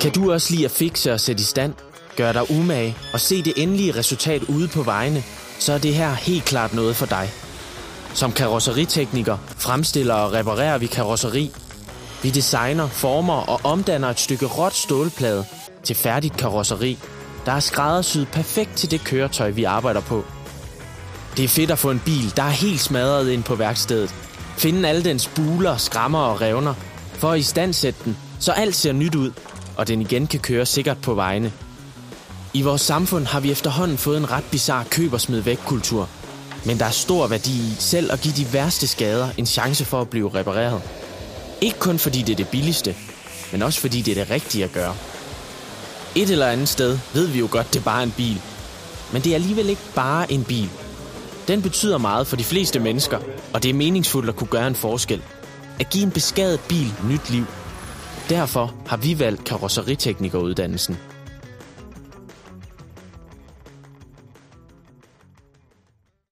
Kan du også lide at fikse og sætte i stand, gøre dig umage og se det endelige resultat ude på vejene, så er det her helt klart noget for dig. Som karosseritekniker fremstiller og reparerer vi karosseri. Vi designer, former og omdanner et stykke råt stålplade til færdigt karosseri, der er skræddersyet perfekt til det køretøj, vi arbejder på. Det er fedt at få en bil, der er helt smadret ind på værkstedet. Finde alle dens buler, skrammer og revner, for at i stand sætte den, så alt ser nyt ud, og den igen kan køre sikkert på vejene. I vores samfund har vi efterhånden fået en ret bizarre køb og smid væk kultur. Men der er stor værdi i selv at give de værste skader en chance for at blive repareret. Ikke kun fordi det er det billigste, men også fordi det er det rigtige at gøre. Et eller andet sted ved vi jo godt, det er bare en bil. Men det er alligevel ikke bare en bil. Den betyder meget for de fleste mennesker, og det er meningsfuldt at kunne gøre en forskel. At give en beskadet bil nyt liv. Derfor har vi valgt karosseriteknikeruddannelsen –